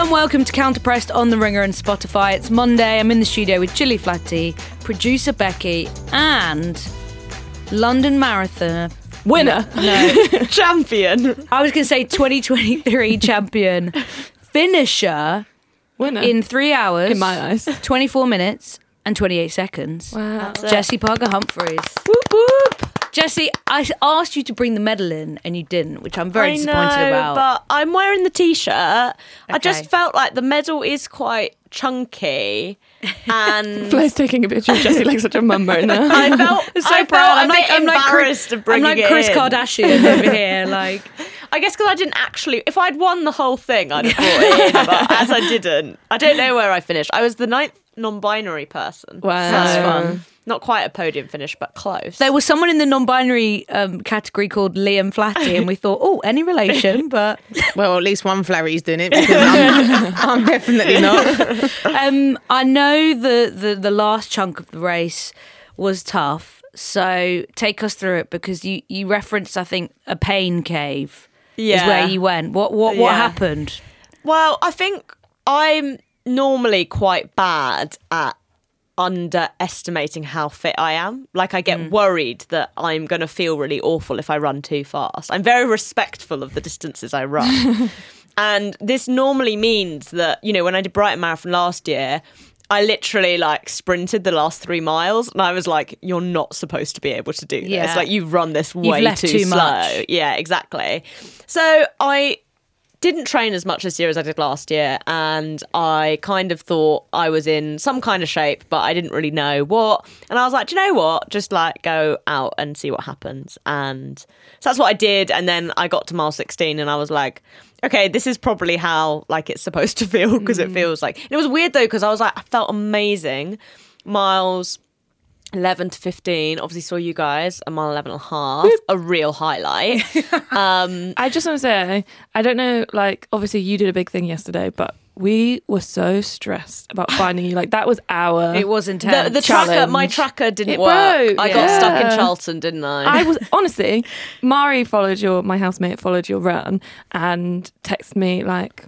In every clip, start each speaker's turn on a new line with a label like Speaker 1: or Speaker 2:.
Speaker 1: And welcome to Counterpressed on the Ringer and Spotify. It's Monday. I'm in the studio with Gilly Flaherty, producer Becky, and London Marathon
Speaker 2: Winner.
Speaker 1: No,
Speaker 2: Champion.
Speaker 1: I was going to say 2023 champion finisher
Speaker 2: Winner.
Speaker 1: in three hours,
Speaker 2: In my eyes.
Speaker 1: 24 minutes and 28 seconds.
Speaker 2: Wow.
Speaker 1: Jessy Parker Humphreys.
Speaker 2: Whoop, whoop.
Speaker 1: Jessy, I asked you to bring the medal in and you didn't, which I'm very
Speaker 2: I
Speaker 1: disappointed
Speaker 2: know,
Speaker 1: about.
Speaker 2: but I'm wearing the t-shirt. I just felt like the medal is quite chunky, and
Speaker 3: Flair's taking a picture of Jessy like such a mum right now.
Speaker 2: I felt
Speaker 1: I'm so
Speaker 2: I
Speaker 1: proud.
Speaker 2: Felt
Speaker 1: I'm
Speaker 2: a
Speaker 1: like, I'm like
Speaker 2: embarrassed
Speaker 1: Chris,
Speaker 2: of bringing
Speaker 1: I'm like
Speaker 2: it
Speaker 1: Chris
Speaker 2: in.
Speaker 1: Kardashian over here. Like,
Speaker 2: I guess because I didn't actually. If I'd won the whole thing, I'd have brought it in. But as I didn't, I don't know where I finished. I was the ninth non-binary person.
Speaker 3: Wow.
Speaker 2: that's fun. Not quite a podium finish, but close.
Speaker 1: there was someone in the non-binary um, category called Liam Flaherty, and we thought, oh, any relation? But
Speaker 4: Well, at least one Flaherty's doing it because I'm, I'm definitely not.
Speaker 1: um, I know the, the the last chunk of the race was tough. So take us through it because you you referenced, I think, a pain cave. is where you went. What what what
Speaker 2: Yeah.
Speaker 1: happened?
Speaker 2: Well, I think I'm normally quite bad at underestimating how fit I am. Like I get mm. worried that I'm going to feel really awful if I run too fast. I'm very respectful of the distances I run. and this normally means that, you know, when I did Brighton Marathon last year, I literally like sprinted the last three miles and I was like, you're not supposed to be able to do this.
Speaker 1: Yeah.
Speaker 2: Like you've run this way too,
Speaker 1: too
Speaker 2: slow.
Speaker 1: much.
Speaker 2: Yeah, exactly. So I didn't train as much this year as I did last year, and I kind of thought I was in some kind of shape, but I didn't really know what. And I was like, do you know what? Just like go out and see what happens. And so that's what I did. And then I got to mile 16 and I was like, okay, this is probably how like it's supposed to feel because it mm. feels like. And it was weird though, because I was like, I felt amazing. Miles 11 to 15 obviously saw you guys a mile 11 and a half a real highlight um
Speaker 3: I just want to say, I don't know, like, obviously you did a big thing yesterday, but we were so stressed about finding you. Like, that was our.
Speaker 1: It was intense.
Speaker 2: the, the tracker my tracker didn't
Speaker 3: It
Speaker 2: work
Speaker 3: broke,
Speaker 2: i got stuck in charlton didn't i
Speaker 3: I was honestly, Mari followed your, my housemate followed your run and texted me like,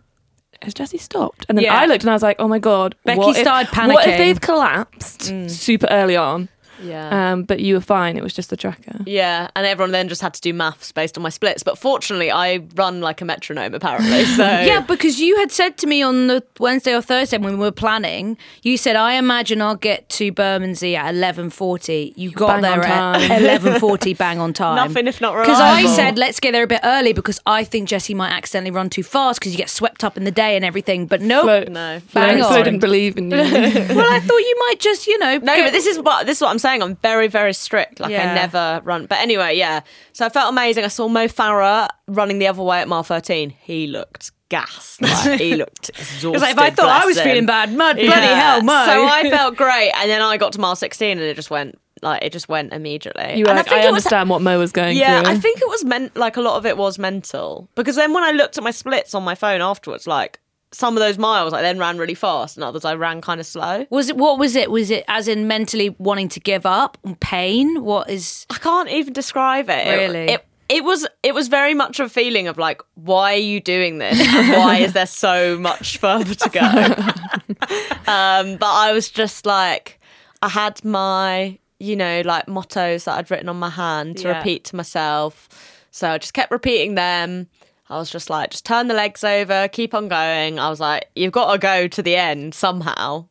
Speaker 3: has Jessy stopped? And then
Speaker 1: Yeah.
Speaker 3: I looked and I was like, oh my God.
Speaker 1: Becky
Speaker 3: what if-
Speaker 1: started
Speaker 3: What
Speaker 1: panicking.
Speaker 3: if they've collapsed mm. super early on?
Speaker 2: Yeah
Speaker 3: Um, but you were fine. It was just the tracker.
Speaker 2: yeah and everyone then just had to do maths based on my splits but fortunately i run like a metronome apparently so
Speaker 1: Yeah, because you had said to me on the Wednesday or Thursday when we were planning, you said, "I imagine I'll get to Bermondsey at eleven forty. You got
Speaker 3: Bang
Speaker 1: there at eleven forty, bang on time.
Speaker 2: Nothing if not wrong.
Speaker 1: Because I said, let's get there a bit early because I think Jessy might accidentally run too fast because you get swept up in the day and everything. But no,
Speaker 3: Flo,
Speaker 2: no
Speaker 1: Bang
Speaker 3: Flo,
Speaker 1: on.
Speaker 3: Flo didn't believe in you.
Speaker 1: well, I thought you might just, you know,
Speaker 2: No, but this is what this is what I'm saying. I'm very, very strict. Like
Speaker 1: Yeah.
Speaker 2: I never run. But anyway, yeah. So I felt amazing. I saw Mo Farah running the other way at mile 13. He looked gassed. Like, he looked exhausted.
Speaker 1: Like if I thought I was
Speaker 2: him.
Speaker 1: feeling bad, mud, bloody
Speaker 2: Yeah.
Speaker 1: hell, Mo.
Speaker 2: So I felt great, and then I got to mile 16, and it just went like it just went immediately.
Speaker 3: You were like, I,
Speaker 2: think it was-
Speaker 3: understand what Mo was going through.
Speaker 2: yeah,
Speaker 3: through.
Speaker 2: I think it was meant like a lot of it was mental because then when I looked at my splits on my phone afterwards, like some of those miles I then ran really fast, and others I ran kind of slow.
Speaker 1: was it what was it? Was it as in mentally wanting to give up, pain? What is?
Speaker 2: I can't even describe it. It-
Speaker 1: Really?
Speaker 2: It, it, was it was very much a feeling of like, why are you doing this? Why is there so much further to go? um, but I was just like, I had my, you know, like mottos that I'd written on my hand to
Speaker 1: Yeah.
Speaker 2: repeat to myself. So I just kept repeating them. I was just like, just turn the legs over, keep on going. I was like, you've got to go to the end somehow.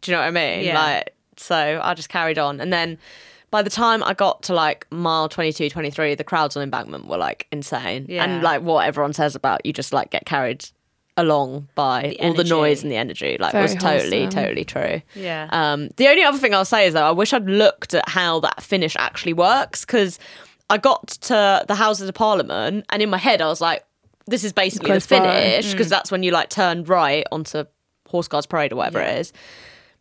Speaker 2: Do you know what I mean?
Speaker 1: Yeah.
Speaker 2: Like, so I just carried on. And then by the time I got to like mile 22, 23, the crowds on embankment were like insane.
Speaker 1: Yeah.
Speaker 2: And like what everyone says about you just like get carried along by
Speaker 1: The
Speaker 2: all the noise and the energy. Like,
Speaker 3: Very
Speaker 2: was totally,
Speaker 3: wholesome.
Speaker 2: totally true.
Speaker 1: Yeah.
Speaker 2: Um, the only other thing I'll say is though, I wish I'd looked at how that finish actually works because I got to the Houses of Parliament and in my head I was like, this is basically
Speaker 3: Close
Speaker 2: the finish because that's when you like turn right onto Horse Guards Parade or whatever it is.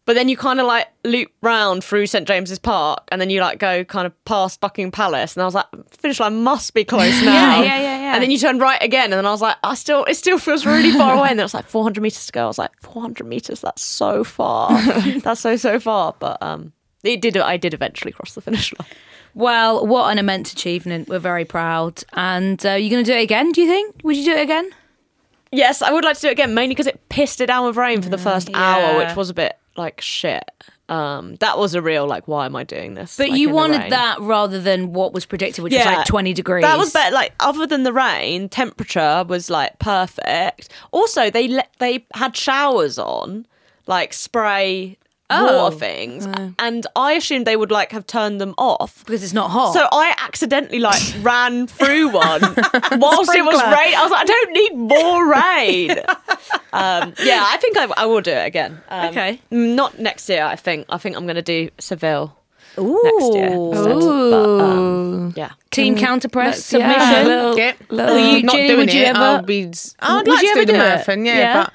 Speaker 2: But then you kind of like loop round through St James's Park and then you like go kind of past Buckingham Palace and I was like, finish line must be close now.
Speaker 1: yeah, yeah, yeah.
Speaker 2: And then you turn right again and then I was like, I still, it still feels really far away. And then it was like 400 meters to go. I was like, 400 meters, that's so far. that's so, so far. But um, it did, I did eventually cross the finish line.
Speaker 1: Well, what an immense achievement. We're very proud. And uh, you're going to do it again, do you think? Would you do it again?
Speaker 2: Yes, I would like to do it again, mainly because it pissed it down with rain for the first hour, which was a bit like shit. Um, that was a real like, why am I doing this?
Speaker 1: But
Speaker 2: like,
Speaker 1: you wanted that rather than what was predicted, which was like 20 degrees.
Speaker 2: That was better. Like other than the rain, temperature was like perfect. Also, they let they had showers on, like spray
Speaker 1: Oh.
Speaker 2: water things, and I assumed they would like have turned them off.
Speaker 1: Because it's not hot.
Speaker 2: So I accidentally like ran through one whilst it was
Speaker 1: Sprinkler.
Speaker 2: rain. I was like, I don't need more rain. um, yeah, I think I, I will do it again. Um,
Speaker 1: Okay.
Speaker 2: not next year. I think. I think I'm going to do Seville
Speaker 1: Ooh.
Speaker 2: next year. instead. But, um, yeah.
Speaker 1: Team counter press
Speaker 3: Yeah,
Speaker 1: submission.
Speaker 3: little-
Speaker 4: Yeah.
Speaker 3: little-
Speaker 1: you-
Speaker 4: not
Speaker 1: Jenny,
Speaker 4: doing
Speaker 1: would you
Speaker 4: it.
Speaker 1: ever-
Speaker 4: I'll be. I'd
Speaker 1: Would
Speaker 4: like
Speaker 1: you
Speaker 4: to do
Speaker 1: ever
Speaker 4: the
Speaker 1: do
Speaker 4: marathon, yeah,
Speaker 1: Yeah?
Speaker 4: but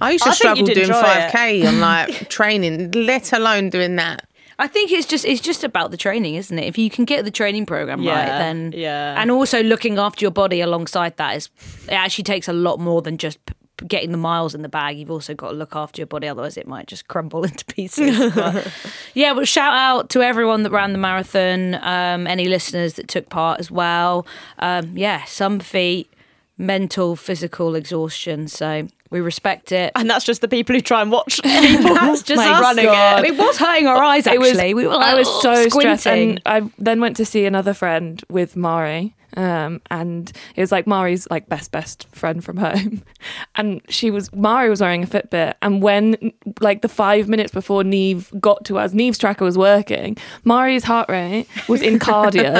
Speaker 4: I used to
Speaker 2: I
Speaker 4: struggle doing
Speaker 2: enjoy
Speaker 4: five
Speaker 2: it.
Speaker 4: k on like training, let alone doing that.
Speaker 1: I think it's just it's just about the training, isn't it? If you can get the training program right, then
Speaker 2: yeah.
Speaker 1: and also looking after your body alongside that is it actually takes a lot more than just p- p- getting the miles in the bag. You've also got to look after your body, otherwise it might just crumble into pieces. But, yeah, but shout out to everyone that ran the marathon, um, any listeners that took part as well. Um, yeah, some feet, mental, physical exhaustion. So we respect it.
Speaker 2: And that's just the people who try and watch people
Speaker 1: That's just
Speaker 2: like,
Speaker 1: us.
Speaker 2: running
Speaker 3: God.
Speaker 2: it.
Speaker 1: It was hurting our eyes. Actually,
Speaker 3: It was,
Speaker 1: we were
Speaker 3: I was so
Speaker 1: squinting.
Speaker 3: stressed, and I then went to see another friend with Mari, um, and it was like Mari's like best best friend from home, and she was Mari was wearing a Fitbit, and when like the five minutes before Neve got to us, Neve's tracker was working. Mari's heart rate was in cardio,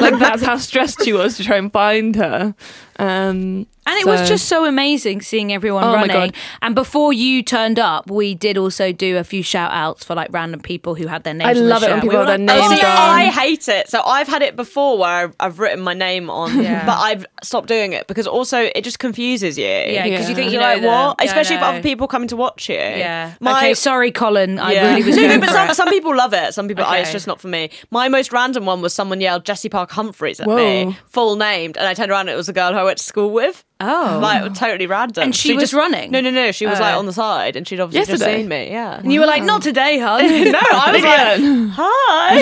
Speaker 3: like that's how stressed she was to try and find her. Um,
Speaker 1: And it was just so amazing seeing everyone
Speaker 3: Oh my
Speaker 1: running.
Speaker 3: God.
Speaker 1: And before you turned up, we did also do a few shout outs for like random people who had their names.
Speaker 3: I love it when people
Speaker 1: We
Speaker 3: have their
Speaker 1: like,
Speaker 3: names
Speaker 2: See. I hate it. So I've had it before where I've, written my name on,
Speaker 1: Yeah.
Speaker 2: but I've stopped doing it because also it just confuses you.
Speaker 1: Yeah, because you think you
Speaker 2: You're
Speaker 1: know
Speaker 2: like, what?
Speaker 1: Yeah,
Speaker 2: Especially for
Speaker 1: know.
Speaker 2: other people coming to watch you.
Speaker 1: Yeah.
Speaker 2: My,
Speaker 1: okay, sorry, Colin. I
Speaker 2: yeah.
Speaker 1: really was
Speaker 2: no, no, but some, some people love it. Some people, I, it's just not for me. My most random one was someone yelled Jessy Park Humphreys at
Speaker 3: Whoa.
Speaker 2: me, full named, and I turned around and it was a girl who I went to school with.
Speaker 1: Oh.
Speaker 2: Like totally random.
Speaker 1: And she was running?
Speaker 2: No, no, no. She was like
Speaker 1: Oh.
Speaker 2: on the side, and she'd obviously
Speaker 3: Yesterday?
Speaker 2: just seen me. Yeah.
Speaker 1: And you were like, not today, hon.
Speaker 2: no, I was like, hi.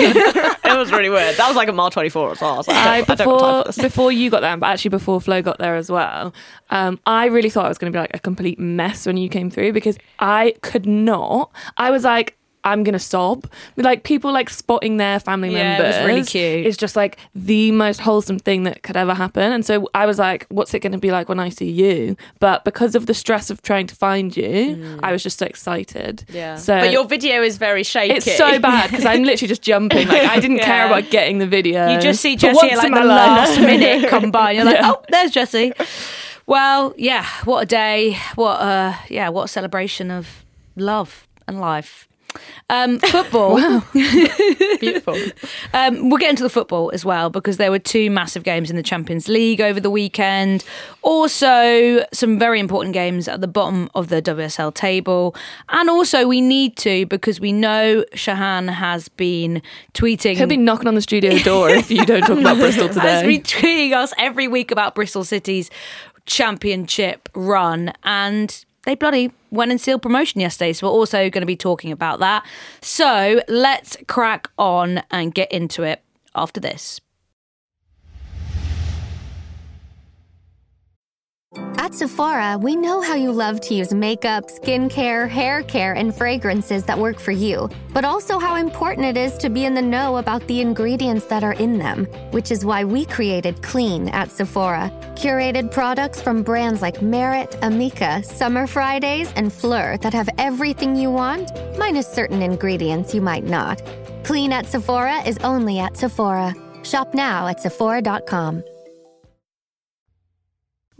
Speaker 2: it was really weird. That was like a mile 24 as well. I was like, I,
Speaker 3: I,
Speaker 2: don't, I don't got time
Speaker 3: before
Speaker 2: this.
Speaker 3: before you got there, but actually before Flo got there as well. Um, I really thought it was going to be like a complete mess when you came through because I could not. I was like. I'm gonna sob. Like people like spotting their family
Speaker 1: Yeah, it was really cute.
Speaker 3: It's just like the most wholesome thing that could ever happen. And so I was like, "What's it gonna be like when I see you?" But because of the stress of trying to find you, I was just so excited.
Speaker 2: Mm. Yeah.
Speaker 3: So
Speaker 2: but your video is very shaky.
Speaker 3: it's so bad because I'm literally just jumping. Like I didn't care about getting the video.
Speaker 1: You just see
Speaker 3: But
Speaker 1: Jessy
Speaker 3: once
Speaker 1: at like the last minute come by. And you're like,
Speaker 3: Yeah.
Speaker 1: oh, there's Jessy. Well, yeah, what a day. What a, yeah, what a celebration of love and life. Um, football.
Speaker 2: beautiful.
Speaker 1: Um, we'll get into the football as well because there were two massive games in the Champions League over the weekend. Also, some very important games at the bottom of the WSL table. And also, we need to because we know Shahan has been tweeting.
Speaker 3: He'll be knocking on the studio door if you don't talk about Bristol
Speaker 1: has
Speaker 3: today.
Speaker 1: been tweeting us every week about Bristol City's championship run and they bloody went and sealed promotion yesterday so we're also going to be talking about that. So let's crack on and get into it after this
Speaker 5: At Sephora, we know how you love to use makeup, skincare, hair care, and fragrances that work for you, but also how important it is to be in the know about the ingredients that are in them, which is why we created Clean at Sephora. Curated products from brands like Merit, Amika, Summer Fridays, and Fleur that have everything you want, minus certain ingredients you might not. Clean at Sephora is only at Sephora. Shop now at Sephora.com.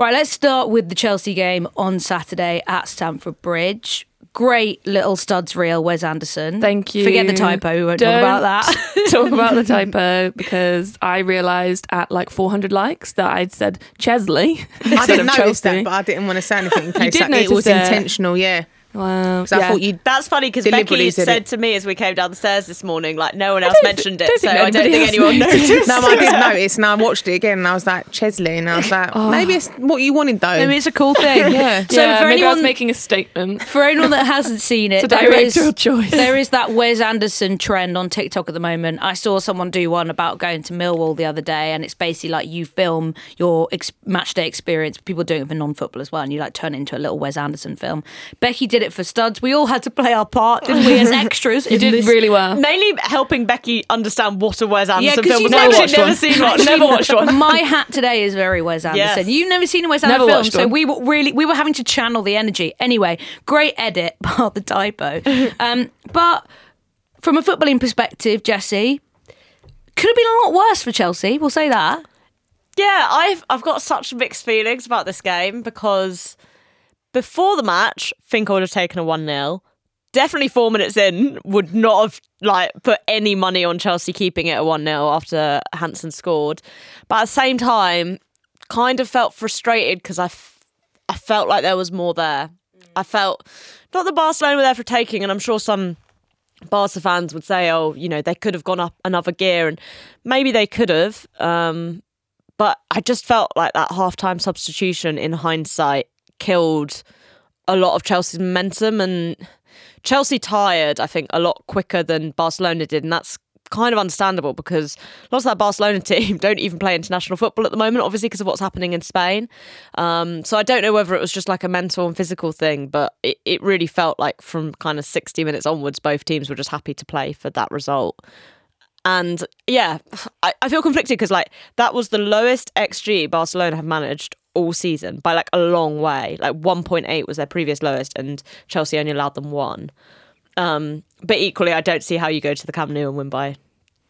Speaker 1: Right, let's start with the Chelsea game on Saturday at Stamford Bridge. Great little studs reel, Wes Anderson.
Speaker 3: Thank you.
Speaker 1: Forget the typo. We won't talk
Speaker 3: Don't
Speaker 1: about that.
Speaker 3: talk about the typo because I realised at like 400 likes that I'd said Chesley
Speaker 4: I didn't
Speaker 3: of
Speaker 4: notice
Speaker 3: Chelsea.
Speaker 4: that, but I didn't want to say anything in case
Speaker 3: did
Speaker 4: like, it was
Speaker 3: it.
Speaker 4: intentional. Yeah,
Speaker 3: wow.
Speaker 4: because I thought you.
Speaker 2: That's funny because
Speaker 4: Deliberately
Speaker 2: Becky
Speaker 4: said
Speaker 2: said
Speaker 4: it.
Speaker 2: to me as we came down the stairs this morning, like no one else mentioned
Speaker 3: thi-
Speaker 2: it, so I don't think anyone
Speaker 3: noticed.
Speaker 2: noticed.
Speaker 4: No, I did notice, and I watched it again, and I was like Chesley, and I was like, oh. maybe it's what you wanted though.
Speaker 1: Maybe it's a cool thing.
Speaker 4: Yeah.
Speaker 1: So
Speaker 3: yeah,
Speaker 1: for
Speaker 3: maybe I was
Speaker 1: anyone,
Speaker 3: making a statement.
Speaker 1: for anyone that hasn't seen it,
Speaker 3: a
Speaker 1: there is
Speaker 3: directorial choice.
Speaker 1: there is that Wes Anderson trend on TikTok at the moment. I saw someone do one about going to Millwall the other day, and it's basically like you film your ex- match day experience. People doing it for non-football as well, and you like turn it into a little Wes Anderson film. Becky did it for studs. We all had to play our part, didn't we, as extras?
Speaker 3: You did really well.
Speaker 2: Mainly helping Becky understand what a Wes Anderson
Speaker 1: 'cause
Speaker 2: film
Speaker 1: you've
Speaker 2: was.
Speaker 1: never
Speaker 2: I've
Speaker 1: watched
Speaker 2: actually never
Speaker 3: one.
Speaker 2: seen one. Never watched one.
Speaker 1: My hat today is very Wes Anderson.
Speaker 2: Yes.
Speaker 1: You've never seen a Wes Anderson film,
Speaker 3: watched
Speaker 1: so
Speaker 3: one.
Speaker 1: we were really we were having to channel the energy. Anyway, great edit, part the typo. um, but from a footballing perspective, Jessy, could have been a lot worse for Chelsea. We'll say that.
Speaker 2: Yeah, I've I've got such mixed feelings about this game because before the match, think I would have taken a one 0 Definitely four minutes in, would not have like put any money on Chelsea keeping it a one 0 after Hansen scored. But at the same time, kind of felt frustrated because I, f- I felt like there was more there. I felt not that Barcelona were there for taking, and I'm sure some Barca fans would say, "Oh, you know, they could have gone up another gear," and maybe they could have. Um, but I just felt like that halftime substitution in hindsight killed a lot of Chelsea's momentum and Chelsea tired, I think, a lot quicker than Barcelona did, and that's kind of understandable because lots of that Barcelona team don't even play international football at the moment, obviously because of what's happening in Spain. Um, so I don't know whether it was just like a mental and physical thing, but it, it really felt like from kind of 60 minutes onwards, both teams were just happy to play for that result. And yeah, I, I feel conflicted because like that was the lowest XG Barcelona have managed all season by like a long way. Like 1.8 was their previous lowest, and Chelsea only allowed them one. Um, but equally, I don't see how you go to the Camp Nou and win by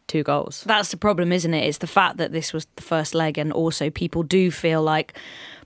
Speaker 2: two goals.
Speaker 1: That's the problem, isn't it? It's the fact that this was the first leg, and also people do feel like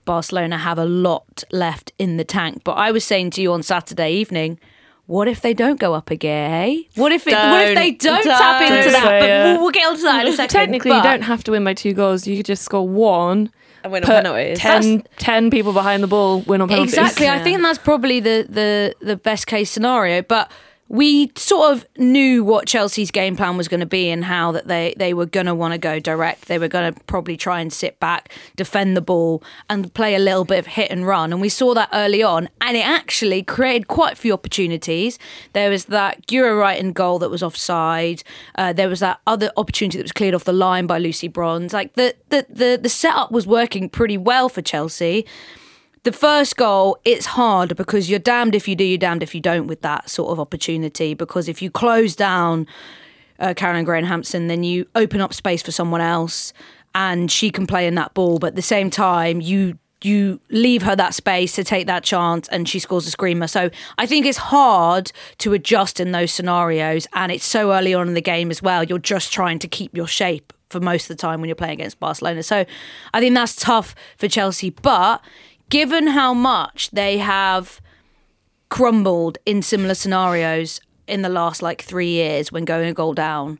Speaker 1: Barcelona have a lot left in the tank. But I was saying to you on Saturday evening, what if they don't go up a gear? Hey, what if it, what if they
Speaker 2: Don't-
Speaker 1: don't, tap into that? But we'll, we'll get onto that in a second.
Speaker 3: Technically,
Speaker 1: but
Speaker 3: you don't have to win by two goals. You could just score one.
Speaker 2: And win on penalties.
Speaker 3: 10, 10 people behind the ball, win on penalties.
Speaker 1: Exactly. I think that's probably the, the the best case scenario. But we sort of knew what Chelsea's game plan was going to be and how that they they were going to want to go direct. They were going to probably try and sit back, defend the ball, and play a little bit of hit and run. And we saw that early on, and it actually created quite a few opportunities. There was that Guro Reiten goal that was offside. Uh, there was that other opportunity that was cleared off the line by Lucy Bronze. Like the the the, the setup was working pretty well for Chelsea the first goal, it's hard because you're damned if you do, you're damned if you don't with that sort of opportunity. Because if you close down uh, Caroline Graham Hansen, then you open up space for someone else and she can play in that ball. But at the same time, you you leave her that space to take that chance and she scores a screamer. So I think it's hard to adjust in those scenarios. And it's so early on in the game as well. You're just trying to keep your shape for most of the time when you're playing against Barcelona. So I think that's tough for Chelsea. But given how much they have crumbled in similar scenarios in the last like three years when going a goal down,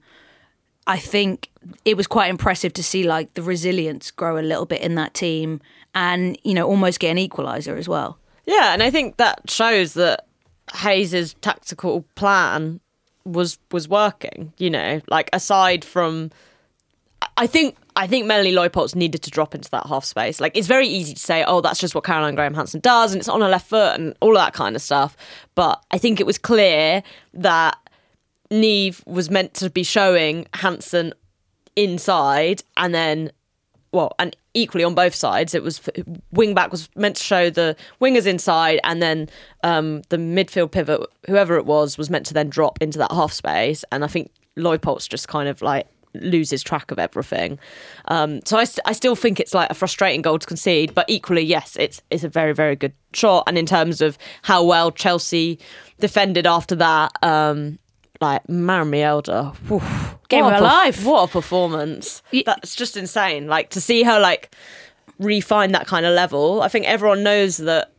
Speaker 1: I think it was quite impressive to see like the resilience grow a little bit in that team and, you know, almost get an equaliser as well.
Speaker 2: Yeah, and I think that shows that Hayes's tactical plan was was working. You know, like aside from, I think I think Melanie Leupolz needed to drop into that half space. Like it's very easy to say, oh, that's just what Caroline Graham Hansen does, and it's on her left foot and all that kind of stuff. But I think it was clear that Niamh was meant to be showing Hansen inside, and then well, and equally on both sides, it was wing back was meant to show the wingers inside, and then um, the midfield pivot, whoever it was, was meant to then drop into that half space. And I think Leupolz just kind of like loses track of everything. Um, so I, st- I still think it's like a frustrating goal to concede, but equally, yes, it's it's a very very good shot. And in terms of how well Chelsea defended after that, um, like Mjelde, whew,
Speaker 1: Game
Speaker 2: what
Speaker 1: of her life.
Speaker 2: What a performance! That's just insane. Like to see her like refine that kind of level. I think everyone knows that.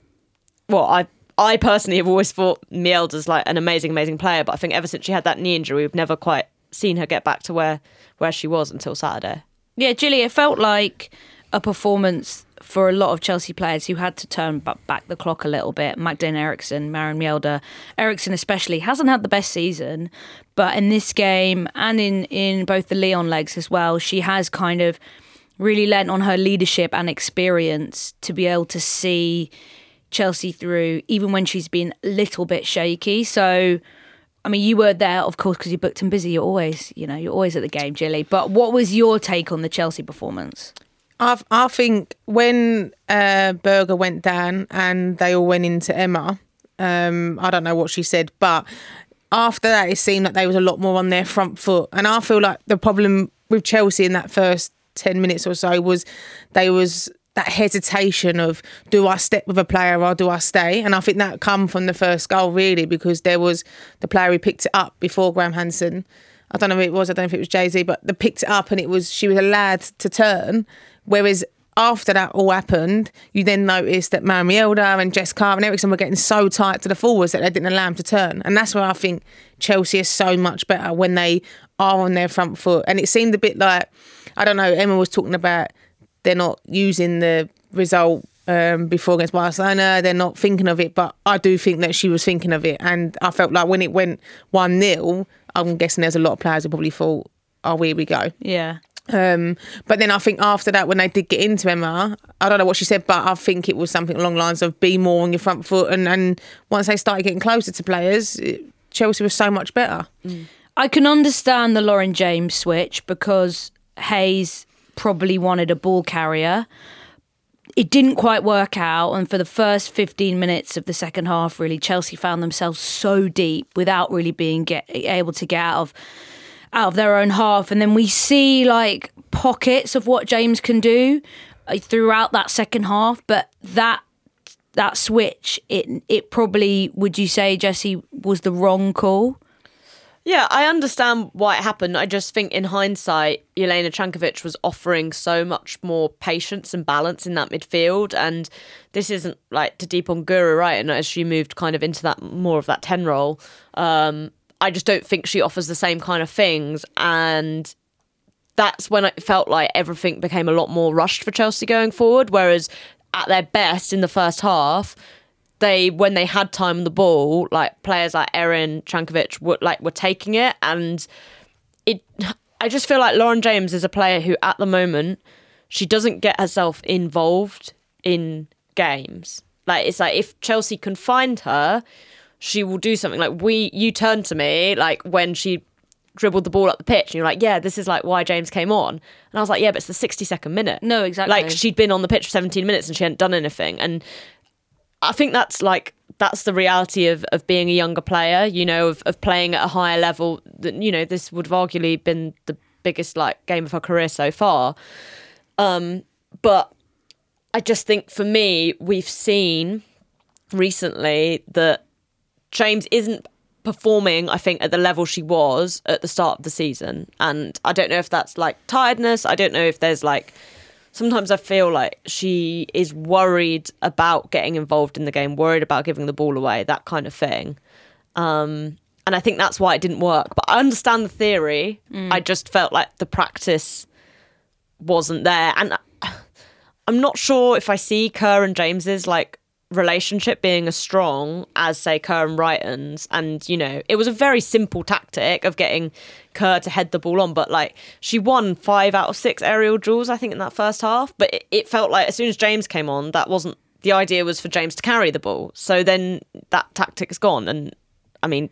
Speaker 2: Well, I I personally have always thought Mjelde's like an amazing, amazing player, but I think ever since she had that knee injury, we've never quite seen her get back to where where she was until Saturday.
Speaker 1: Yeah, Gilly, it felt like a performance for a lot of Chelsea players who had to turn back the clock a little bit. Magdalena Eriksson, Maren Mjelde, Eriksson especially hasn't had the best season, but in this game and in in both the Lyon legs as well, she has kind of really lent on her leadership and experience to be able to see Chelsea through, even when she's been a little bit shaky. So. I mean, you were there, of course, because you're booked and busy. You're always, you know, you're always at the game, Gilly. But what was your take on the Chelsea performance?
Speaker 4: I I think when uh, Berger went down and they all went into Emma, um, I don't know what she said, but after that it seemed like they was a lot more on their front foot, and I feel like the problem with Chelsea in that first ten minutes or so was they was that hesitation of do I step with a player or do I stay? And I think that come from the first goal really because there was the player who picked it up before Graham Hansen. I don't know who it was. I don't know if it was Geyse, but they picked it up and it was she was allowed to turn. Whereas after that all happened, you then noticed that Maren Mjelde and Jess Carter and Eriksson were getting so tight to the forwards that they didn't allow them to turn. And that's where I think Chelsea is so much better when they are on their front foot. And it seemed a bit like I don't know. Emma was talking about they're not using the result um, before against Barcelona. They're not thinking of it, but I do think that she was thinking of it. And I felt like when it went 1 0, I'm guessing there's a lot of players who probably thought, oh, here we go.
Speaker 1: Yeah.
Speaker 4: Um, but then I think after that, when they did get into Emma, I don't know what she said, but I think it was something along the lines of be more on your front foot. And, and once they started getting closer to players, it, Chelsea was so much better.
Speaker 1: I can understand the Lauren James switch because Hayes probably wanted a ball carrier. It didn't quite work out, and for the first 15 minutes of the second half, really, Chelsea found themselves so deep without really being get, able to get out of out of their own half. And then we see like pockets of what James can do uh, throughout that second half, but that that switch, it it probably would you say Jessy was the wrong call?
Speaker 2: Yeah, I understand why it happened. I just think in hindsight, Jelena Čanković was offering so much more patience and balance in that midfield. And this isn't like to deep on Guru, right? And as she moved kind of into that more of that 10 role, um, I just don't think she offers the same kind of things. And that's when it felt like everything became a lot more rushed for Chelsea going forward. Whereas at their best in the first half, they when they had time on the ball, like players like Erin Čanković were like were taking it, and it. I just feel like Lauren James is a player who, at the moment, she doesn't get herself involved in games. Like it's like if Chelsea can find her, she will do something. Like we, you turned to me like when she dribbled the ball up the pitch, and you're like, yeah, this is like why James came on, and I was like, yeah, but it's the 60 second minute.
Speaker 1: No, exactly.
Speaker 2: Like she'd been on the pitch for 17 minutes and she hadn't done anything, and I think that's like that's the reality of, of being a younger player, you know, of, of playing at a higher level. You know, this would have arguably been the biggest like game of her career so far. Um, but I just think for me, we've seen recently that James isn't performing, I think, at the level she was at the start of the season. And I don't know if that's like tiredness. I don't know if there's like sometimes I feel like she is worried about getting involved in the game, worried about giving the ball away, that kind of thing. Um, and I think that's why it didn't work. But I understand the theory. I just felt like the practice wasn't there. And I'm not sure if I see Kerr and James's like relationship being as strong as say Kerr and Reiten's and you know it was a very simple tactic of getting Kerr to head the ball on. But like she won five out of six aerial duels I think in that first half. But it, it felt like as soon as James came on that wasn't the idea was for James to carry the ball. So then that tactic's gone. And I mean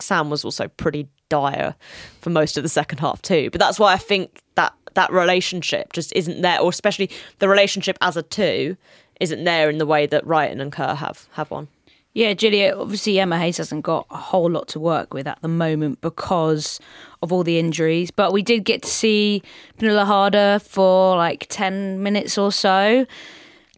Speaker 2: Sam was also pretty dire for most of the second half too. But that's why I think that that relationship just isn't there, or especially the relationship as a two isn't there in the way that Ryan and Kerr have have one.
Speaker 1: Yeah, Julia, obviously Emma Hayes hasn't got a whole lot to work with at the moment because of all the injuries. But we did get to see Pernille Harder for like 10 minutes or so.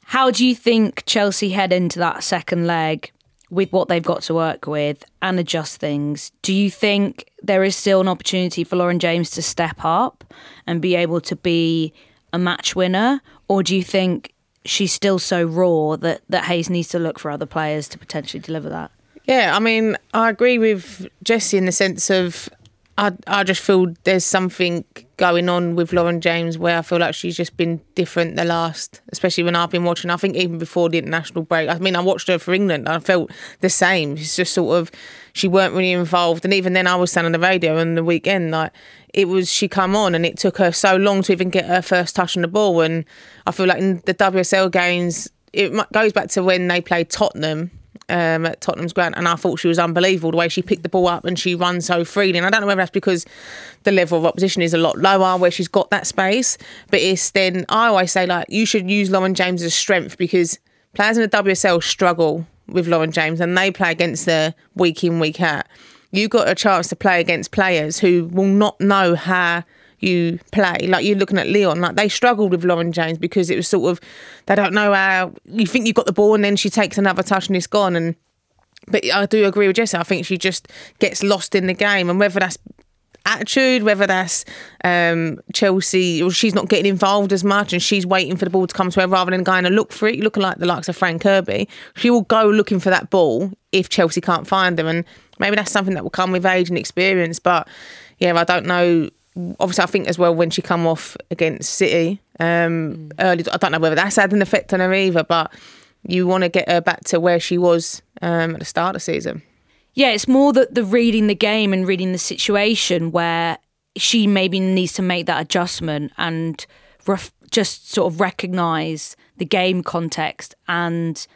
Speaker 1: How do you think Chelsea head into that second leg with what they've got to work with and adjust things? Do you think there is still an opportunity for Lauren James to step up and be able to be a match winner? Or do you think she's still so raw that, that Hayes needs to look for other players to potentially deliver that?
Speaker 4: Yeah, I mean, I agree with Jessy in the sense of I I just feel there's something going on with Lauren James where I feel like she's just been different the last, especially when I've been watching. I think even before the international break. I mean, I watched her for England. I felt the same. It's just sort of she weren't really involved, and even then, I was standing on the radio on the weekend like it was she come on and it took her so long to even get her first touch on the ball. And I feel like in the WSL games, it goes back to when they played Tottenham um, at Tottenham's ground, and I thought she was unbelievable the way she picked the ball up and she runs so freely. And I don't know whether that's because the level of opposition is a lot lower where she's got that space, but it's then I always say like you should use Lauren James strength because players in the WSL struggle with Lauren James and they play against her week in week out. You got a chance to play against players who will not know how you play. Like you're looking at Lyon, like they struggled with Lauren James because it was sort of they don't know how you think you got the ball and then she takes another touch and it's gone. And but I do agree with Jessy. I think she just gets lost in the game, and whether that's attitude, whether that's um, Chelsea or she's not getting involved as much and she's waiting for the ball to come to her rather than going to look for it, looking like the likes of Fran Kirby. She will go looking for that ball if Chelsea can't find them, and maybe that's something that will come with age and experience. But yeah, I don't know. Obviously, I think as well when she come off against City um, early, I don't know whether that's had an effect on her either. But you want to get her back to where she was um, at the start of the season.
Speaker 1: Yeah, it's more that the reading the game and reading the situation where she maybe needs to make that adjustment and ref- just sort of recognize the game context and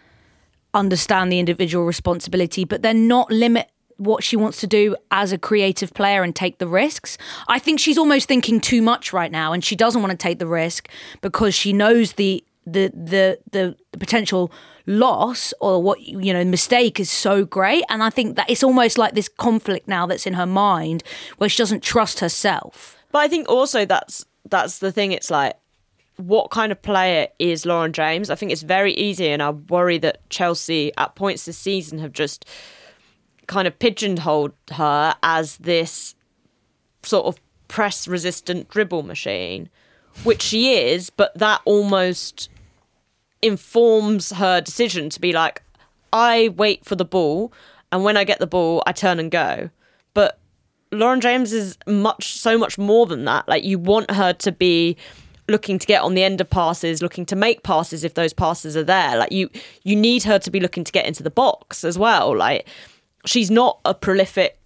Speaker 1: understand the individual responsibility, but then not limit what she wants to do as a creative player and take the risks. I think she's almost thinking too much right now and she doesn't want to take the risk because she knows the the the the, the potential loss or what you know mistake is so great and I think that it's almost like this conflict now that's in her mind where she doesn't trust herself.
Speaker 2: But I think also that's that's the thing. It's like, what kind of player is Lauren James? I think it's very easy, and I worry that Chelsea at points this season have just kind of pigeonholed her as this sort of press resistant dribble machine, which she is, but that almost informs her decision to be like, I wait for the ball, and when I get the ball, I turn and go. But Lauren James is much, so much more than that. Like, you want her to be looking to get on the end of passes, looking to make passes if those passes are there. Like, you, you need her to be looking to get into the box as well. Like, she's not a prolific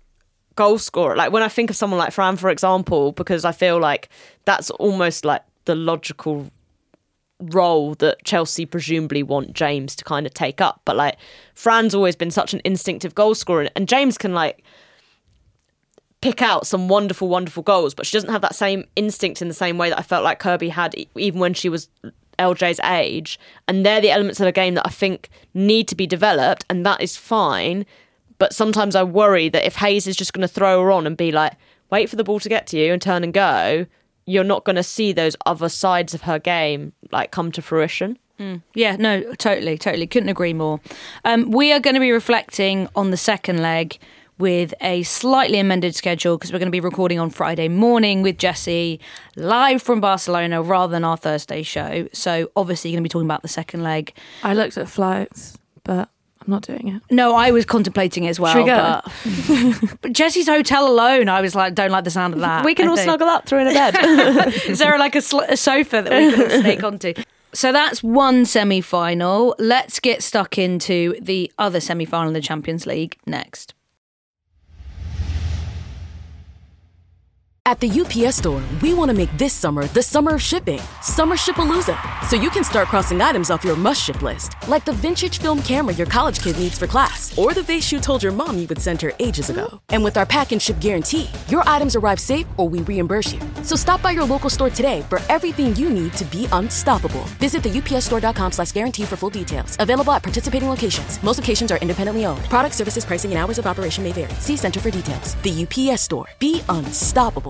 Speaker 2: goal scorer. Like when I think of someone like Fran, for example, because I feel like that's almost like the logical role that Chelsea presumably want James to kind of take up. But like Fran's always been such an instinctive goal scorer, and James can like pick out some wonderful, wonderful goals, but she doesn't have that same instinct in the same way that I felt like Kirby had even when she was LJ's age. And they're the elements of a game that I think need to be developed, and that is fine. But sometimes I worry that if Hayes is just going to throw her on and be like, wait for the ball to get to you and turn and go, you're not going to see those other sides of her game like come to fruition.
Speaker 1: Yeah, no, totally, totally. Couldn't agree more. Um, we are going to be reflecting on the second leg with a slightly amended schedule because we're going to be recording on Friday morning with Jessy live from Barcelona rather than our Thursday show. So obviously, you're going to be talking about the second leg.
Speaker 3: I looked at flights, but I'm not doing it.
Speaker 1: No, I was contemplating it as well.
Speaker 3: Should we go?
Speaker 1: But, but Jesse's hotel alone, I was like, don't like the sound of that.
Speaker 2: We can
Speaker 1: I
Speaker 2: all
Speaker 1: think.
Speaker 2: snuggle up through in a bed.
Speaker 1: Is there like a, sl- a sofa that we can all snake onto? So that's one semi final. Let's get stuck into the other semi final in the Champions League next.
Speaker 6: At the UPS store, we want to make this summer the summer of shipping. Summer Shipalooza. So you can start crossing items off your must ship list, like the vintage film camera your college kid needs for class, or the vase you told your mom you would send her ages ago. And with our pack and ship guarantee, your items arrive safe or we reimburse you. So stop by your local store today for everything you need to be unstoppable. Visit the UPSstore.com slash guarantee for full details. Available at participating locations. Most locations are independently owned. Product services, pricing, and hours of operation may vary. See Center for details. The UPS store. Be unstoppable.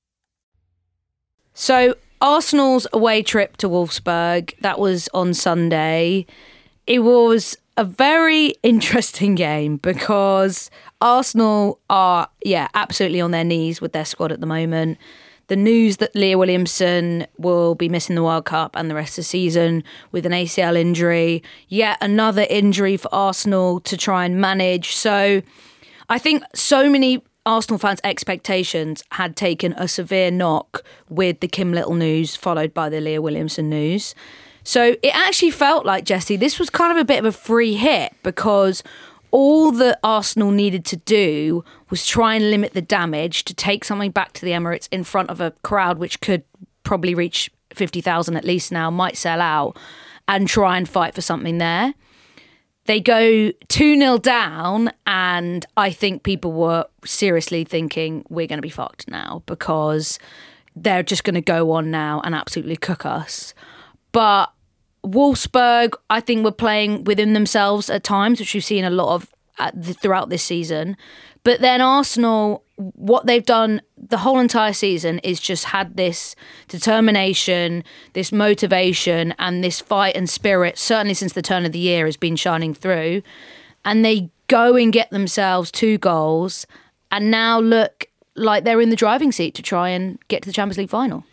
Speaker 1: So Arsenal's away trip to Wolfsburg that was on Sunday. It was a very interesting game because Arsenal are yeah absolutely on their knees with their squad at the moment. The news that Leah Williamson will be missing the World Cup and the rest of the season with an ACL injury, yet another injury for Arsenal to try and manage. So I think so many Arsenal fans' expectations had taken a severe knock with the Kim Little news, followed by the Leah Williamson news. So it actually felt like, Jessy, this was kind of a bit of a free hit because all that Arsenal needed to do was try and limit the damage to take something back to the Emirates in front of a crowd which could probably reach 50,000 at least now, might sell out, and try and fight for something there they go 2 0 down, and I think people were seriously thinking we're going to be fucked now because they're just going to go on now and absolutely cook us. But Wolfsburg, I think, were playing within themselves at times, which we've seen a lot of throughout this season. But then Arsenal, what they've done the whole entire season is just had this determination, this motivation, and this fight and spirit, certainly since the turn of the year, has been shining through. And they go and get themselves two goals and now look like they're in the driving seat to try and get to the Champions League final.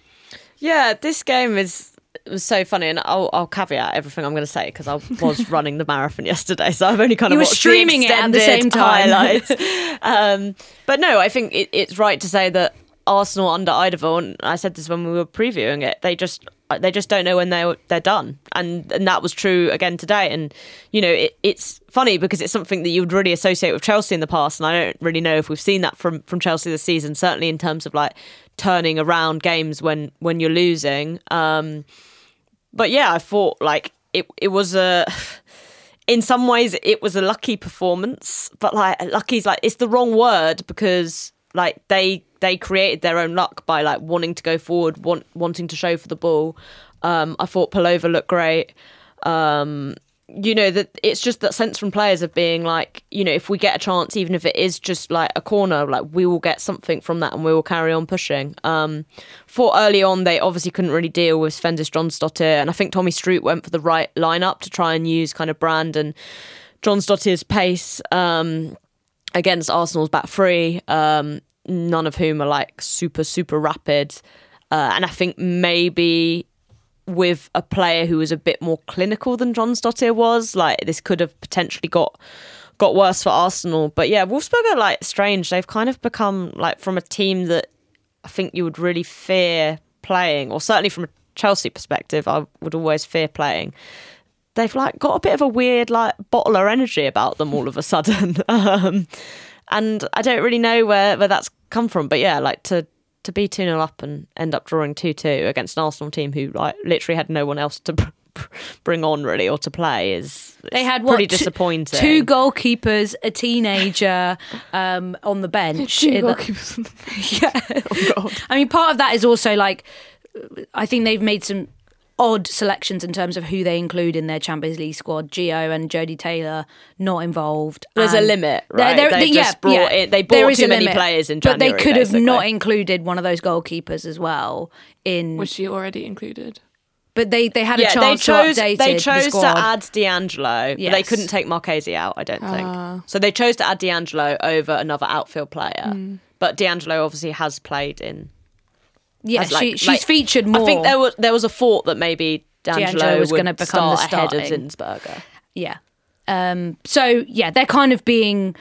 Speaker 2: Yeah, this game is it was so funny, and I'll, I'll caveat everything I'm going to say because I was running the marathon yesterday, so I've only kind
Speaker 1: you
Speaker 2: of
Speaker 1: were streaming it at the same time.
Speaker 2: highlights. um, but no, I think it, it's right to say that Arsenal under Eidevall, and I said this when we were previewing it, they just they just don't know when they're they're done, and and that was true again today. And you know, it, it's funny because it's something that you would really associate with Chelsea in the past, and I don't really know if we've seen that from from Chelsea this season. Certainly in terms of like turning around games when when you're losing. Um, but yeah, I thought like it it was a in some ways it was a lucky performance, but like lucky's like it's the wrong word because like they they created their own luck by like wanting to go forward, want, wanting to show for the ball. Um, I thought Pelova looked great. Um, you know that it's just that sense from players of being like you know if we get a chance even if it is just like a corner like we will get something from that and we will carry on pushing. Um for early on they obviously couldn't really deal with Sveindis Jonsdottir and I think Tommy Stroot went for the right lineup to try and use kind of Brand and Jonsdottir's pace um against Arsenal's back three um none of whom are like super super rapid. Uh, and I think maybe with a player who was a bit more clinical than John Jonsdottir was. Like this could have potentially got got worse for Arsenal. But yeah, Wolfsburg are like strange. They've kind of become like from a team that I think you would really fear playing, or certainly from a Chelsea perspective, I would always fear playing. They've like got a bit of a weird like bottler energy about them all of a sudden. um, and I don't really know where, where that's come from. But yeah, like to to be 2 0 up and end up drawing 2 2 against an Arsenal team who like literally had no one else to bring on really or to play is
Speaker 1: they had
Speaker 2: pretty
Speaker 1: what,
Speaker 2: disappointing.
Speaker 1: Two, goalkeepers, a teenager um, on the bench.
Speaker 3: Two goalkeepers.
Speaker 1: yeah. Oh, I mean, part of that is also like I think they've made some odd selections in terms of who they include in their Champions League squad. Gio and Jodie Taylor not involved.
Speaker 2: There's a limit, right?
Speaker 1: There, there,
Speaker 2: they
Speaker 1: yeah,
Speaker 2: just brought
Speaker 1: yeah.
Speaker 2: in, they brought too many
Speaker 1: limit,
Speaker 2: players in
Speaker 1: January.
Speaker 2: January.
Speaker 1: But they could
Speaker 2: basically.
Speaker 1: have not included one of those goalkeepers as well in.
Speaker 3: Was she already included?
Speaker 1: But they, they had a
Speaker 2: Yeah, they chose.
Speaker 1: to update
Speaker 2: They
Speaker 1: the
Speaker 2: chose to add D'Angelo, but they couldn't take Marckese out. I don't think.
Speaker 3: Ah.
Speaker 2: So they chose to add D'Angelo over another outfield player. But D'Angelo obviously has played in
Speaker 1: Yeah,
Speaker 2: as, like-
Speaker 1: she, she's
Speaker 2: like-
Speaker 1: featured more.
Speaker 2: I think there was there was a thought that maybe
Speaker 1: D'Angelo
Speaker 2: D'Angelo
Speaker 1: was gonna become the
Speaker 2: start ahead of
Speaker 1: starting.
Speaker 2: Zinsberger.
Speaker 1: Yeah. Um, so yeah, they're kind of being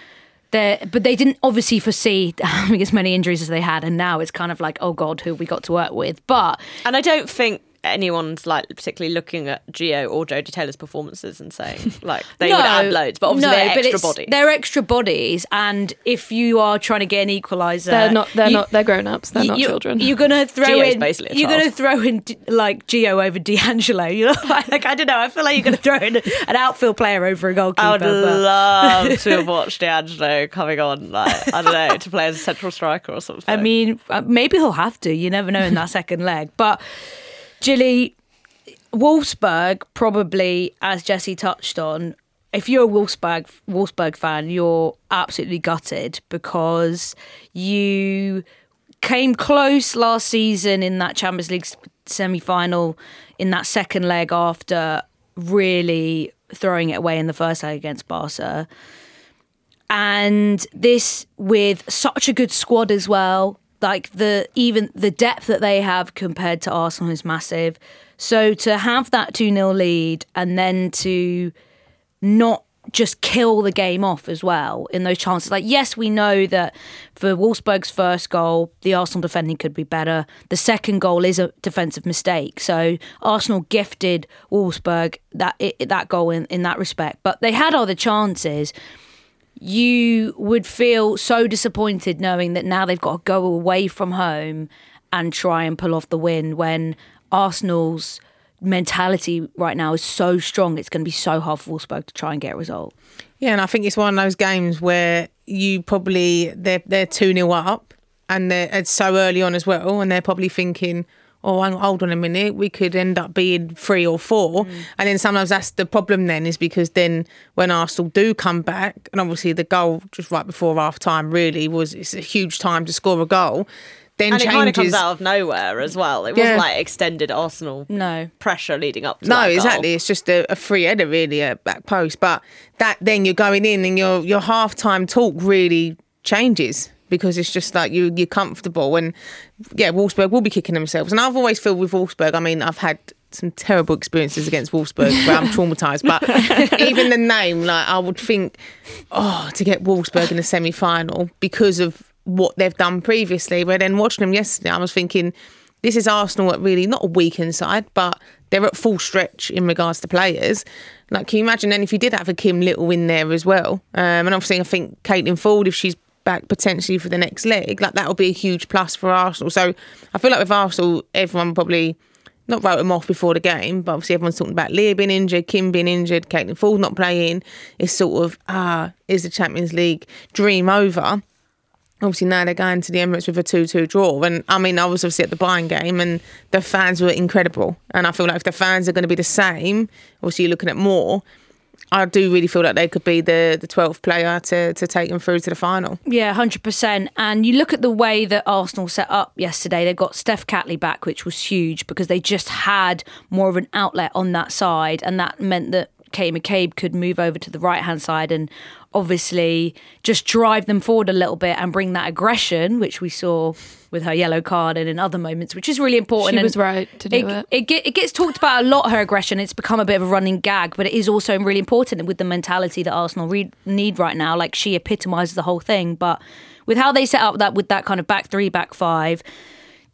Speaker 1: there, but they didn't obviously foresee having as many injuries as they had, and now it's kind of like, oh god, who have we got to work with? But
Speaker 2: And I don't think anyone's like particularly looking at Gio or Jodie Taylor's performances and saying like they would add loads, but obviously
Speaker 1: no,
Speaker 2: they're extra
Speaker 1: it's-
Speaker 2: body.
Speaker 1: They're extra bodies, and if you are trying to get an equaliser,
Speaker 3: They're not. They're
Speaker 1: you-
Speaker 3: not. They're grown ups. They're not children.
Speaker 1: You're gonna throw
Speaker 2: Gio's
Speaker 1: in.
Speaker 2: basically a
Speaker 1: you're
Speaker 2: child.
Speaker 1: gonna throw in like Gio over D'Angelo. You know, like I don't know. I feel like you're gonna throw in an outfield player over a goalkeeper.
Speaker 2: I would
Speaker 1: but-
Speaker 2: love to have watched D'Angelo coming on, like I don't know, to play as a central striker or something.
Speaker 1: I mean, uh, maybe he'll have to. You never know in that second leg. But Gilly, Wolfsburg probably, as Jessy touched on, if you're a Wolfsburg Wolfsburg fan, you're absolutely gutted because you came close last season in that Champions League semi final in that second leg after really throwing it away in the first leg against Barca. And this with such a good squad as well like the even the depth that they have compared to Arsenal is massive so to have that 2-0 lead and then to not just kill the game off as well in those chances. Like, yes, we know that for Wolfsburg's first goal, the Arsenal defending could be better. The second goal is a defensive mistake. So Arsenal gifted Wolfsburg that that goal in, in that respect. But they had other chances. You would feel so disappointed knowing that now they've got to go away from home and try and pull off the win when Arsenal's mentality right now is so strong. It's going to be so hard for Wolfsburg to try and get a result.
Speaker 4: Yeah, and I think it's one of those games where you probably they're they're two 0 up, and they're it's so early on as well, and they're probably thinking, "Oh, hang- hold on a minute, we could end up being three or four. Mm. and then sometimes that's the problem. Then is because then when Arsenal do come back, and obviously the goal just right before half time really was it's a huge time to score a goal. Then
Speaker 2: and it kind of comes out of nowhere as well. It
Speaker 4: Yeah.
Speaker 2: wasn't like extended Arsenal
Speaker 1: No.
Speaker 2: pressure leading up to
Speaker 4: No,
Speaker 2: that goal.
Speaker 4: exactly. It's just a, a free header, really, at back post. But that then you're going in and your your half time talk really changes because it's just like you you're comfortable and yeah, Wolfsburg will be kicking themselves. And I've always felt with Wolfsburg. I mean, I've had some terrible experiences against Wolfsburg where I'm traumatized. But even the name, like I would think, oh, to get Wolfsburg in the semi final because of what they've done previously. But then watching them yesterday, I was thinking, this is Arsenal at really not a weak inside, but they're at full stretch in regards to players. Like, can you imagine then if you did have a Kim Little in there as well? Um, and obviously, I think Caitlin Foord, if she's back potentially for the next leg, like that would be a huge plus for Arsenal. So I feel like with Arsenal, everyone probably not wrote them off before the game, but obviously everyone's talking about Leah being injured, Kim being injured, Caitlin Foord not playing. It's sort of ah, is the Champions League dream over? Obviously now they're going to the Emirates with a two-two draw, and I mean I was obviously at the Bayern game, and the fans were incredible. And I feel like if the fans are going to be the same, obviously you're looking at more. I do really feel like they could be the the twelfth player to to take them through to the final.
Speaker 1: Yeah, hundred percent. And you look at the way that Arsenal set up yesterday. They got Steph Catley back, which was huge because they just had more of an outlet on that side, and that meant that Kate McCabe could move over to the right hand side and obviously just drive them forward a little bit and bring that aggression, which we saw with her yellow card and in other moments, which is really important.
Speaker 3: She
Speaker 1: And
Speaker 3: was right to do it.
Speaker 1: It, get, it gets talked about a lot, her aggression. It's become a bit of a running gag, but it is also really important with the mentality that Arsenal re- need right now. Like she epitomises the whole thing. But with how they set up that with that kind of back three, back five,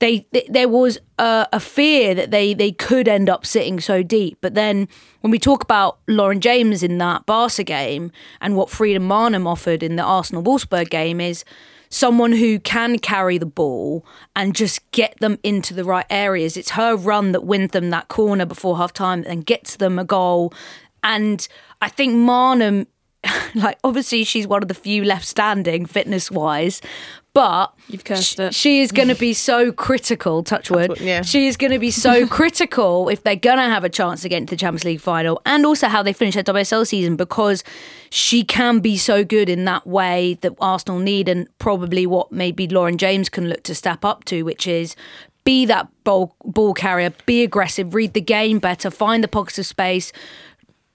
Speaker 1: they, th there was a, a fear that they they could end up sitting so deep. But then when we talk about Lauren James in that Barca game and what Frida Maanum offered in the Arsenal Wolfsburg game is someone who can carry the ball and just get them into the right areas. It's her run that wins them that corner before half time and gets them a goal. And I think Marnham, like, obviously, she's one of the few left standing fitness wise, but
Speaker 3: You've cursed it.
Speaker 1: she is going to be so critical, touchwood.
Speaker 4: Touchwood, yeah.
Speaker 1: She is going to be so critical if they're going to have a chance to get into the Champions League final and also how they finish their WSL season because she can be so good in that way that Arsenal need and probably what maybe Lauren James can look to step up to, which is be that ball, ball carrier, be aggressive, read the game better, find the pockets of space,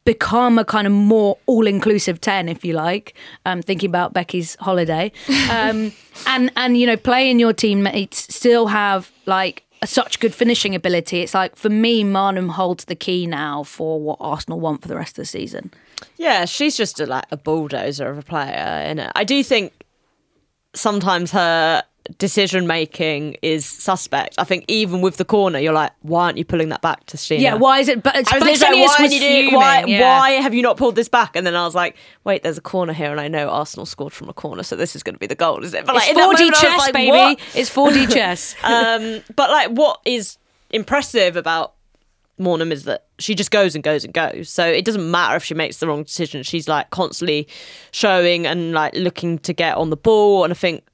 Speaker 1: become a kind of more all-inclusive 10 if you like um, thinking about becky's holiday. Um, and and you know playing your teammates still have like such good finishing ability. It's like for me maanum holds the key now for what arsenal want for the rest of the season.
Speaker 2: Yeah, she's just a, like a bulldozer of a player, it. I do think sometimes her decision making is suspect. I think even with the corner, you're like, why aren't you pulling that back to Sheena?
Speaker 1: yeah why is it but it's
Speaker 2: I was
Speaker 1: but
Speaker 2: literally
Speaker 1: Shanius
Speaker 2: like, why,
Speaker 1: was
Speaker 2: you doing, why,
Speaker 1: yeah.
Speaker 2: why have you not pulled this back? And then I was like, wait, there's a corner here, and I know Arsenal scored from a corner, so this is going to be the goal, is it? But like,
Speaker 1: it's 4D
Speaker 2: moment,
Speaker 1: chess,
Speaker 2: like,
Speaker 1: baby.
Speaker 2: what?
Speaker 1: It's 4D chess.
Speaker 2: um, but like, what is impressive about Maanum is that she just goes and goes and goes. So it doesn't matter if she makes the wrong decision. She's like constantly showing and like looking to get on the ball. And I think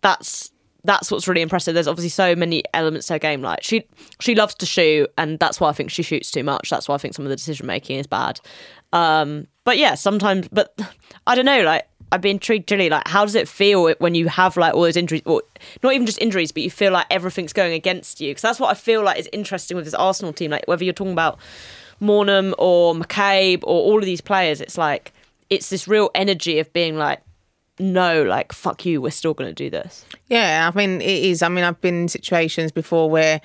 Speaker 2: that's that's what's really impressive. There's obviously so many elements to her game. Like she she loves to shoot, and that's why I think she shoots too much. That's why I think some of the decision making is bad. Um, but yeah, sometimes. But I don't know. Like I'd be intrigued, Gilly. Like, how does it feel when you have like all those injuries, or not even just injuries, but you feel like everything's going against you? Because that's what I feel like is interesting with this Arsenal team. Like whether you're talking about Maanum or McCabe or all of these players, it's like it's this real energy of being like, no, like fuck you, we're still going to do this.
Speaker 4: Yeah, I mean, it is. I mean, I've been in situations before where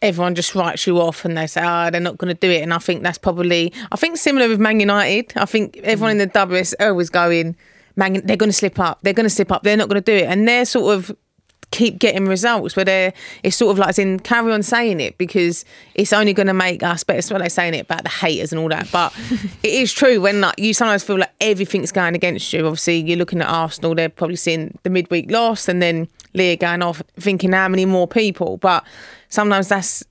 Speaker 4: everyone just writes you off and they say, oh, they're not going to do it. And I think that's probably, I think similar with Man United. I think everyone in the WSL was going, Man, they're going to slip up. They're going to slip up. They're not going to do it. And they're sort of keep getting results where they're, it's sort of like, as in, carry on saying it because it's only going to make us better. It's what they're saying it about the haters and all that. But it is true when like you sometimes feel like everything's going against you. Obviously, you're looking at Arsenal, they're probably seeing the midweek loss and then Leah going off thinking how many more people. But sometimes that's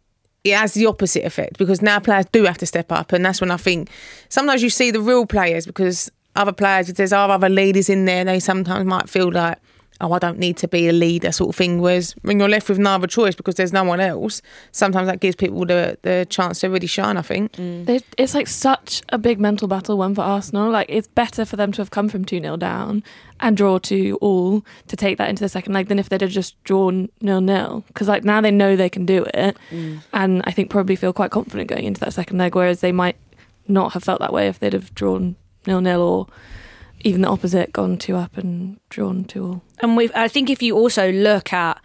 Speaker 4: it has the opposite effect because now players do have to step up, and that's when I think sometimes you see the real players because other players, if there's other leaders in there, they sometimes might feel like, oh, I don't need to be a leader, sort of thing. Whereas when you're left with no other choice because there's no one else, sometimes that gives people the the chance to really shine. I think. Mm.
Speaker 3: They, it's like such a big mental battle one for Arsenal. Like it's better for them to have come from 2 0 down and draw 2 all to take that into the second leg than if they'd have just drawn nil nil. Because like now they know they can do it. Mm. And I think probably feel quite confident going into that second leg, whereas they might not have felt that way if they'd have drawn nil nil or even the opposite, gone 2 up and drawn 2 all.
Speaker 1: And we I think if you also look at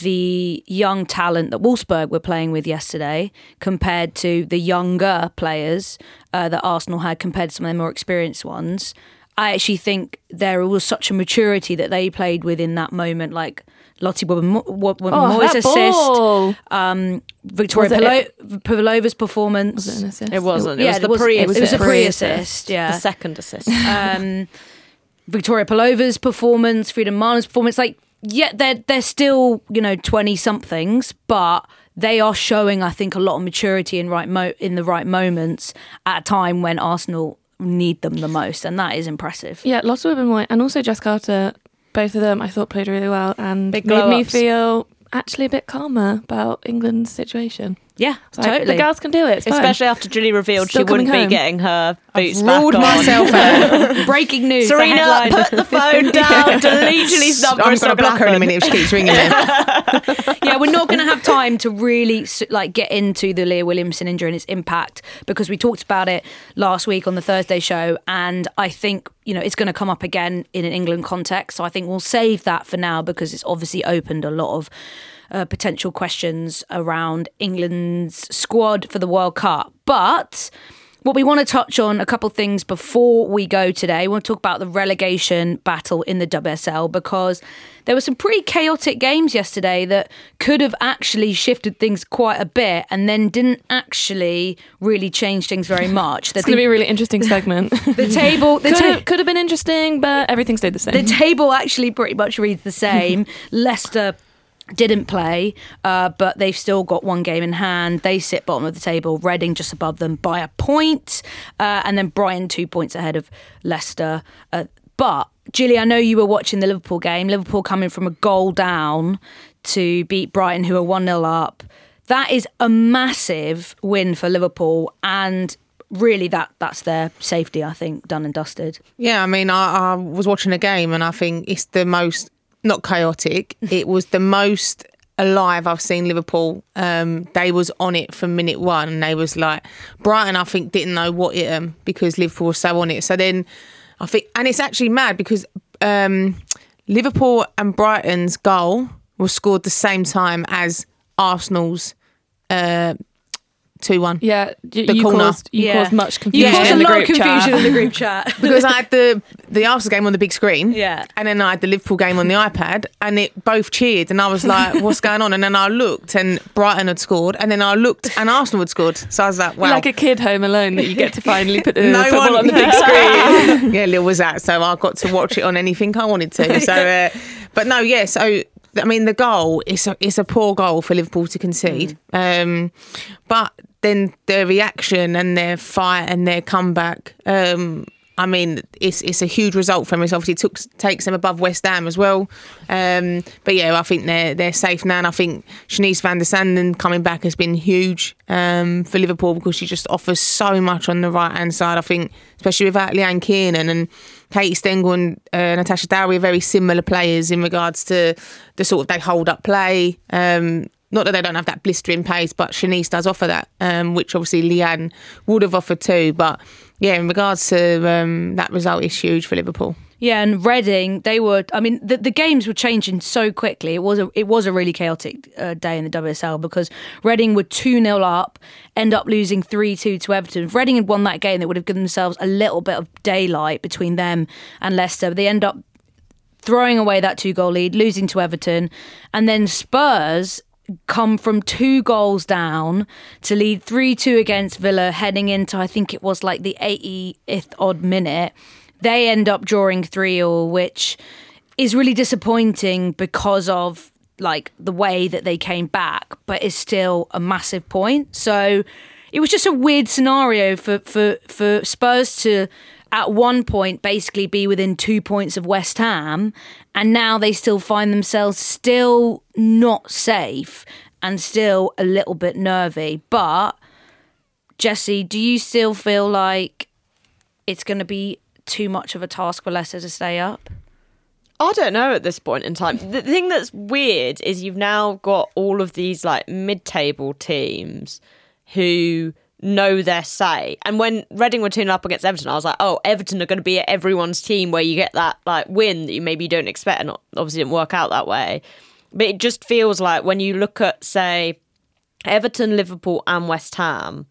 Speaker 1: the young talent that Wolfsburg were playing with yesterday compared to the younger players uh, that Arsenal had compared to some of the more experienced ones, I actually think there was such a maturity that they played with in that moment, like Lottie Moyes'
Speaker 3: Oh, that
Speaker 1: assist,
Speaker 3: ball!
Speaker 1: um, Victoria
Speaker 3: Was it-
Speaker 1: Palo- Pelova's performance.
Speaker 3: Was it an assist?
Speaker 2: It wasn't. It
Speaker 1: yeah,
Speaker 2: was the
Speaker 1: it was,
Speaker 2: pre
Speaker 1: it was a pre-assist. Yeah,
Speaker 2: the second assist.
Speaker 1: um, Victoria Pelova's performance, Frida Maanum's performance, like yeah, they're they're still you know twenty somethings, but they are showing I think a lot of maturity in right mo- in the right moments at a time when Arsenal need them the most, and that is impressive.
Speaker 3: Yeah, Lotte Wubben-Moy and also Jess Carter. Both of them I thought played really well and
Speaker 1: Big
Speaker 3: made me feel actually a bit calmer about England's situation.
Speaker 1: Yeah,
Speaker 3: It's like,
Speaker 1: totally.
Speaker 3: The girls can do it. It's fine.
Speaker 2: Especially after Gilly revealed
Speaker 3: Still
Speaker 2: she wouldn't
Speaker 3: coming
Speaker 2: be getting her boots back
Speaker 4: Ruled
Speaker 2: on.
Speaker 4: myself out.
Speaker 1: Breaking news.
Speaker 2: Serena, put the phone down. Delete Gilly's number.
Speaker 4: I'm going to
Speaker 2: not gonna
Speaker 4: block her in a minute if she keeps ringing me.
Speaker 1: yeah, we're not going to have time to really like get into the Leah Williamson injury and its impact because we talked about it last week on the Thursday show, and I think you know it's going to come up again in an England context. So I think we'll save that for now because it's obviously opened a lot of. Uh, potential questions around England's squad for the World Cup. But what we want to touch on a couple things before we go today. We want to talk about the relegation battle in the WSL because there were some pretty chaotic games yesterday that could have actually shifted things quite a bit and then didn't actually really change things very much.
Speaker 3: It's going to be a really interesting segment.
Speaker 1: the table the
Speaker 3: could,
Speaker 1: ta-
Speaker 3: have, could have been interesting, but everything stayed the same.
Speaker 1: the table actually pretty much reads the same. Leicester didn't play, uh, but they've still got one game in hand. They sit bottom of the table. Reading just above them by a point, uh, and then Brighton two points ahead of Leicester. Uh, but Gilly, I know you were watching the Liverpool game. Liverpool coming from a goal down to beat Brighton, who are one 0 up. That is a massive win for Liverpool, and really that that's their safety. I think done and dusted.
Speaker 4: Yeah, I mean, I, I was watching a game and I think it's the most not chaotic. It was the most alive I've seen Liverpool. Um, they was on it from minute one, and they was like Brighton. I think didn't know what hit them because Liverpool was so on it. So then I think, and it's actually mad because um, Liverpool and Brighton's goal was scored the same time as Arsenal's uh, two one.
Speaker 3: Yeah, you,
Speaker 4: The
Speaker 3: you
Speaker 4: corner.
Speaker 3: caused you
Speaker 1: Yeah.
Speaker 3: caused much confusion.
Speaker 1: You caused
Speaker 3: in
Speaker 1: a lot of confusion
Speaker 3: chat.
Speaker 1: in the group chat.
Speaker 4: because I had the the Arsenal game on the big screen,
Speaker 1: Yeah.
Speaker 4: and then I had the Liverpool game on the iPad, and it both cheered, and I was like, "What's going on?" And then I looked, and Brighton had scored, and then I looked, and Arsenal had scored. So I was like, "Wow."
Speaker 3: Like a kid home alone that you get to finally put the
Speaker 4: no
Speaker 3: football
Speaker 4: one
Speaker 3: on the big screen.
Speaker 4: yeah, Lil was that, so I got to watch it on anything I wanted to. So, uh, but no, yeah. So I mean, the goal is a it's a poor goal for Liverpool to concede, um, but then their reaction and their fight and their comeback. Um, I mean, it's it's a huge result for them. It obviously took, takes them above West Ham as well. Um, but yeah, I think they're they're safe now, and I think Shanice van der Sanden coming back has been huge um, for Liverpool because she just offers so much on the right hand side. I think, especially without Leanne Kiernan and Katie Stengel and uh, Natasha Dowie are very similar players in regards to the sort of they hold up play. Um, not that they don't have that blistering pace, but Shanice does offer that, um, which obviously Leanne would have offered too. But yeah, in regards to um, that result, is huge for Liverpool.
Speaker 1: Yeah, and Reading, they were. I mean, the, the games were changing so quickly. It was a it was a really chaotic uh, day in the WSL because Reading were two 0 up, end up losing three two to Everton. If Reading had won that game, they would have given themselves a little bit of daylight between them and Leicester. But they end up throwing away that two goal lead, losing to Everton, and then Spurs come from two goals down to lead 3-2 against Villa heading into I think it was like the 80th odd minute. They end up drawing 3-all which is really disappointing because of like the way that they came back but is still a massive point. So it was just a weird scenario for for for Spurs to at one point basically be within two points of West Ham, and now they still find themselves still not safe and still a little bit nervy. But Jessy, do you still feel like it's going to be too much of a task for Leicester to stay up?
Speaker 2: I don't know at this point in time. The thing that's weird is you've now got all of these like mid-table teams who know their say. And when Reading were tuning up against Everton, I was like, oh, Everton are going to be everyone's team where you get that like win that you maybe don't expect, and obviously didn't work out that way. But it just feels like when you look at say Everton, Liverpool, and West Ham.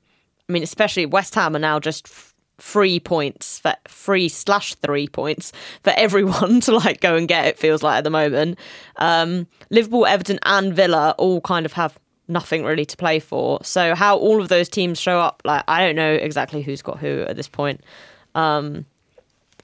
Speaker 2: I mean, especially West Ham are now just f- three points for three slash three points for everyone to like go and get. It feels like at the moment, um, Liverpool, Everton, and Villa all kind of have nothing really to play for. So how all of those teams show up, like I don't know exactly who's got who at this point. Um,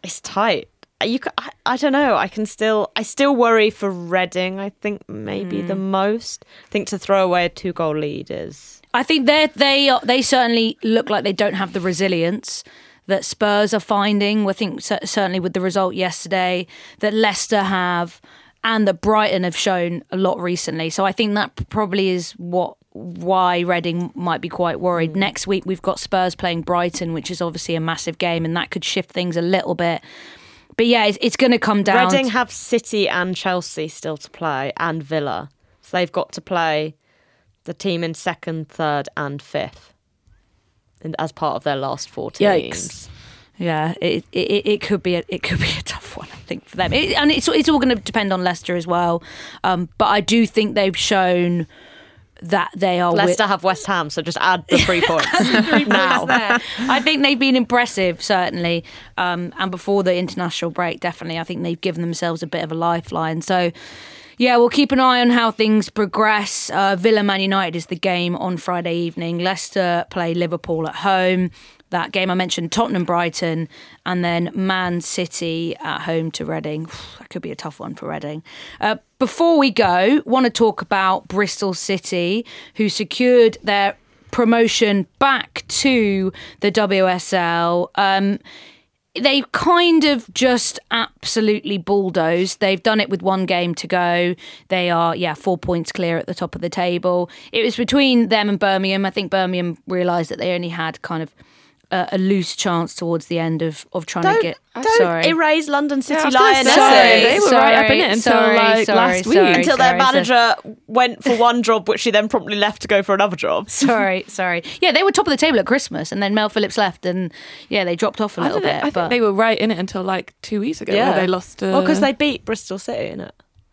Speaker 2: it's tight. You, I, I don't know. I can still, I still worry for Reading. I think maybe the most. I think to throw away a two goal lead is
Speaker 1: I think they they are, they certainly look like they don't have the resilience that Spurs are finding. I think certainly with the result yesterday that Leicester have and that Brighton have shown a lot recently. So I think that probably is what why Reading might be quite worried. Mm. Next week we've got Spurs playing Brighton, which is obviously a massive game, and that could shift things a little bit. But yeah, it's, it's going to come down.
Speaker 2: Reading have City and Chelsea still to play, and Villa. So they've got to play the team in second, third, and fifth in- as part of their last four teams.
Speaker 3: Yikes.
Speaker 1: Yeah, it, it it could be a, it could be a tough one, I think, for them. It, and it's it's all going to depend on Leicester as well. Um, but I do think they've shown that they are. wi-
Speaker 2: Leicester have West Ham, so just add the three points now.
Speaker 1: there. I think they've been impressive, certainly. Um, and before the international break, definitely, I think they've given themselves a bit of a lifeline. So, yeah, we'll keep an eye on how things progress. Uh, Villa Man United is the game on Friday evening. Leicester play Liverpool at home. That game I mentioned, Tottenham Brighton, and then Man City at home to Reading. That could be a tough one for Reading. Uh, before we go, want to talk about Bristol City, who secured their promotion back to the WSL. Um, they've kind of just absolutely bulldozed. They've done it with one game to go. They are, yeah, four points clear at the top of the table. It was between them and Birmingham. I think Birmingham realised that they only had kind of a, a loose chance towards the end of of trying
Speaker 2: Don't,
Speaker 1: to get.
Speaker 2: don't
Speaker 1: sorry.
Speaker 2: erase London City
Speaker 3: I
Speaker 2: Lionesses.
Speaker 3: say, they were right up in it until
Speaker 1: Sorry,
Speaker 3: like
Speaker 1: sorry,
Speaker 3: last week.
Speaker 1: sorry,
Speaker 2: Until their
Speaker 1: sorry,
Speaker 2: manager went for one job, which she then promptly left to go for another job.
Speaker 1: Sorry, sorry. Yeah, they were top of the table at Christmas, and then Mel Phillips left, and yeah, they dropped off a little
Speaker 3: think,
Speaker 1: bit.
Speaker 3: I think they were right in it until like two weeks ago, where they lost. To,
Speaker 2: Well, because they beat Bristol City,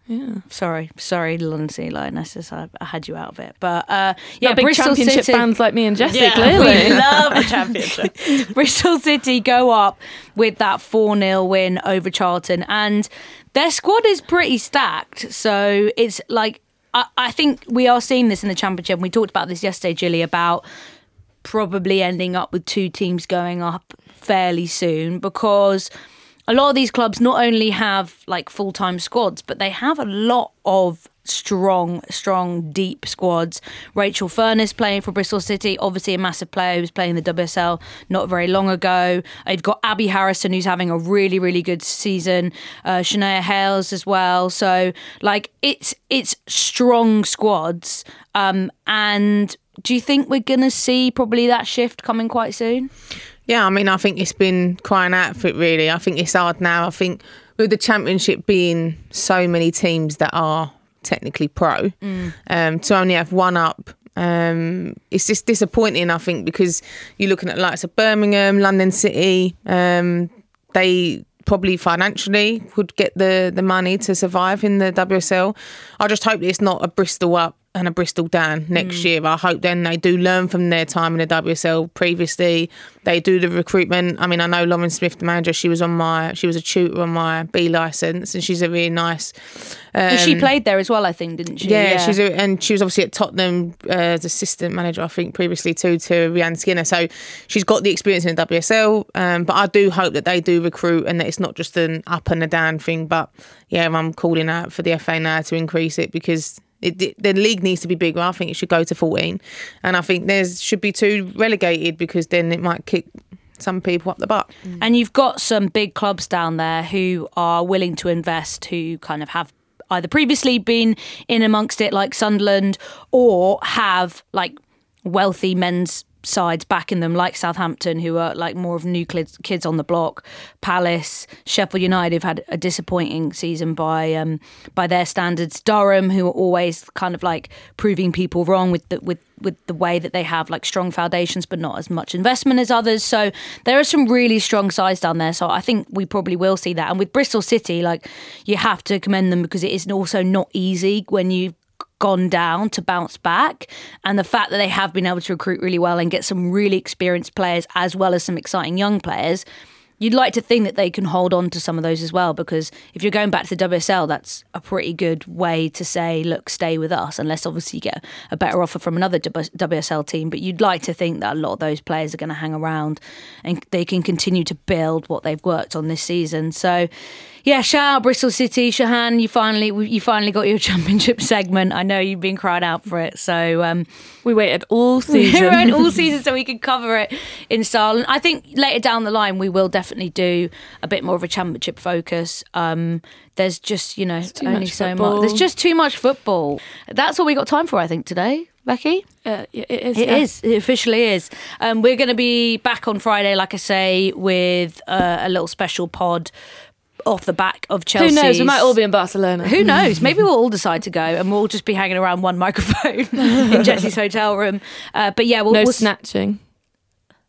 Speaker 2: innit?
Speaker 1: sorry, sorry, City Lionesses. I, I had you out of it, but uh, yeah,
Speaker 3: big
Speaker 1: Bristol
Speaker 3: championship
Speaker 1: City.
Speaker 3: fans like me and Jessy,
Speaker 2: we
Speaker 3: clearly.
Speaker 2: love the championship.
Speaker 1: Bristol City go up with that 4 0 win over Charlton, and their squad is pretty stacked. So it's like, I, I think we are seeing this in the Championship. and We talked about this yesterday, Gilly, about probably ending up with two teams going up fairly soon because a lot of these clubs not only have like full time squads, but they have a lot of strong, strong, deep squads. Rachel Furness playing for Bristol City, obviously a massive player who was playing the WSL not very long ago. They've got Abby Harrison who's having a really, really good season. Uh, Shania Hayles as well. So like it's it's strong squads. Um, and do you think we're gonna see probably that shift coming quite soon?
Speaker 4: Yeah, I mean, I think it's been crying out for it, really. I think it's hard now. I think with the championship being so many teams that are technically pro, um, to only have one up, um, it's just disappointing, I think, because you're looking at likes of Birmingham, London City, um, they probably financially would get the, the money to survive in the WSL. I just hope it's not a Bristol up and a Bristol Dan next year. I hope then they do learn from their time in the WSL previously. They do the recruitment. I mean, I know Lauren Smith, the manager. She was on my, she was a tutor on my B license, and she's a really nice. Um,
Speaker 1: she played there as well, I think, didn't she?
Speaker 4: yeah, she's a, and she was obviously at Tottenham uh, as assistant manager, I think, previously too to Rehanne Skinner. So she's got the experience in the WSL. Um, but I do hope that they do recruit and that it's not just an up and a down thing. But yeah, I'm calling out for the FA now to increase it because. It, it- the league needs to be bigger. I think it should go to 14, and I think there should be two relegated because then it might kick some people up the butt. Mm.
Speaker 1: And you've got some big clubs down there who are willing to invest, who kind of have either previously been in amongst it, like Sunderland, or have like wealthy men's sides backing them, like Southampton, who are like more of new kids, on the block. Palace, Sheffield United have had a disappointing season by um, by their standards. Durham, who are always kind of like proving people wrong with the with with the way that they have like strong foundations but not as much investment as others so there are some really strong sides down there so i think we probably will see that and with bristol city like you have to commend them because it is also not easy when you've gone down to bounce back and the fact that they have been able to recruit really well and get some really experienced players as well as some exciting young players you'd like to think that they can hold on to some of those as well because if you're going back to the WSL, that's a pretty good way to say, look, stay with us, unless obviously you get a better offer from another WSL team. But you'd like to think that a lot of those players are going to hang around and they can continue to build what they've worked on this season. So, yeah, shout out Bristol City, Shahan. You finally you finally got your championship segment. I know you've been crying out for it, so um,
Speaker 3: We waited all
Speaker 1: we
Speaker 3: season.
Speaker 1: all season so we could cover it in style. And I think later down the line, we will definitely do a bit more of a championship focus. Um, there's just, you know,
Speaker 3: too
Speaker 1: only
Speaker 3: much
Speaker 1: so
Speaker 3: football.
Speaker 1: much. There's just too much football. That's all we got time for, I think, today. Becky?
Speaker 3: Uh, it is.
Speaker 1: It
Speaker 3: yeah.
Speaker 1: is. It officially is. Um, we're going to be back on Friday, like I say, with uh, a little special pod off the back of Chelsea.
Speaker 3: Who knows? We might all be in Barcelona.
Speaker 1: Who knows? Maybe we'll all decide to go and we'll just be hanging around one microphone in Jessy's hotel room. Uh, but yeah, we'll,
Speaker 3: No
Speaker 1: we'll
Speaker 3: snatching.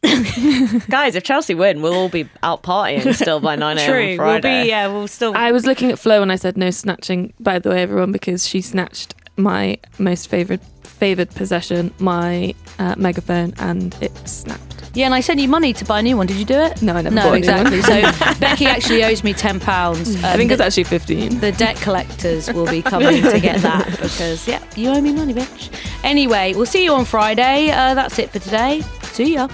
Speaker 2: Guys, if Chelsea win, we'll all be out partying still by 9 a.m. on
Speaker 1: True. We'll be, yeah, we'll still.
Speaker 3: I was looking at Flo when I said no snatching. By the way, everyone, because she snatched my most favorite favored possession, my uh, megaphone, and it snapped.
Speaker 1: Yeah, and I sent you money to buy a new one. Did you do it?
Speaker 3: No, I never
Speaker 1: No,
Speaker 3: bought a new one.
Speaker 1: exactly. so Becky actually owes me ten pounds.
Speaker 3: I think it's actually fifteen.
Speaker 1: the debt collectors will be coming to get that because yeah, you owe me money, bitch. Anyway, we'll see you on Friday. Uh, that's it for today. See ya.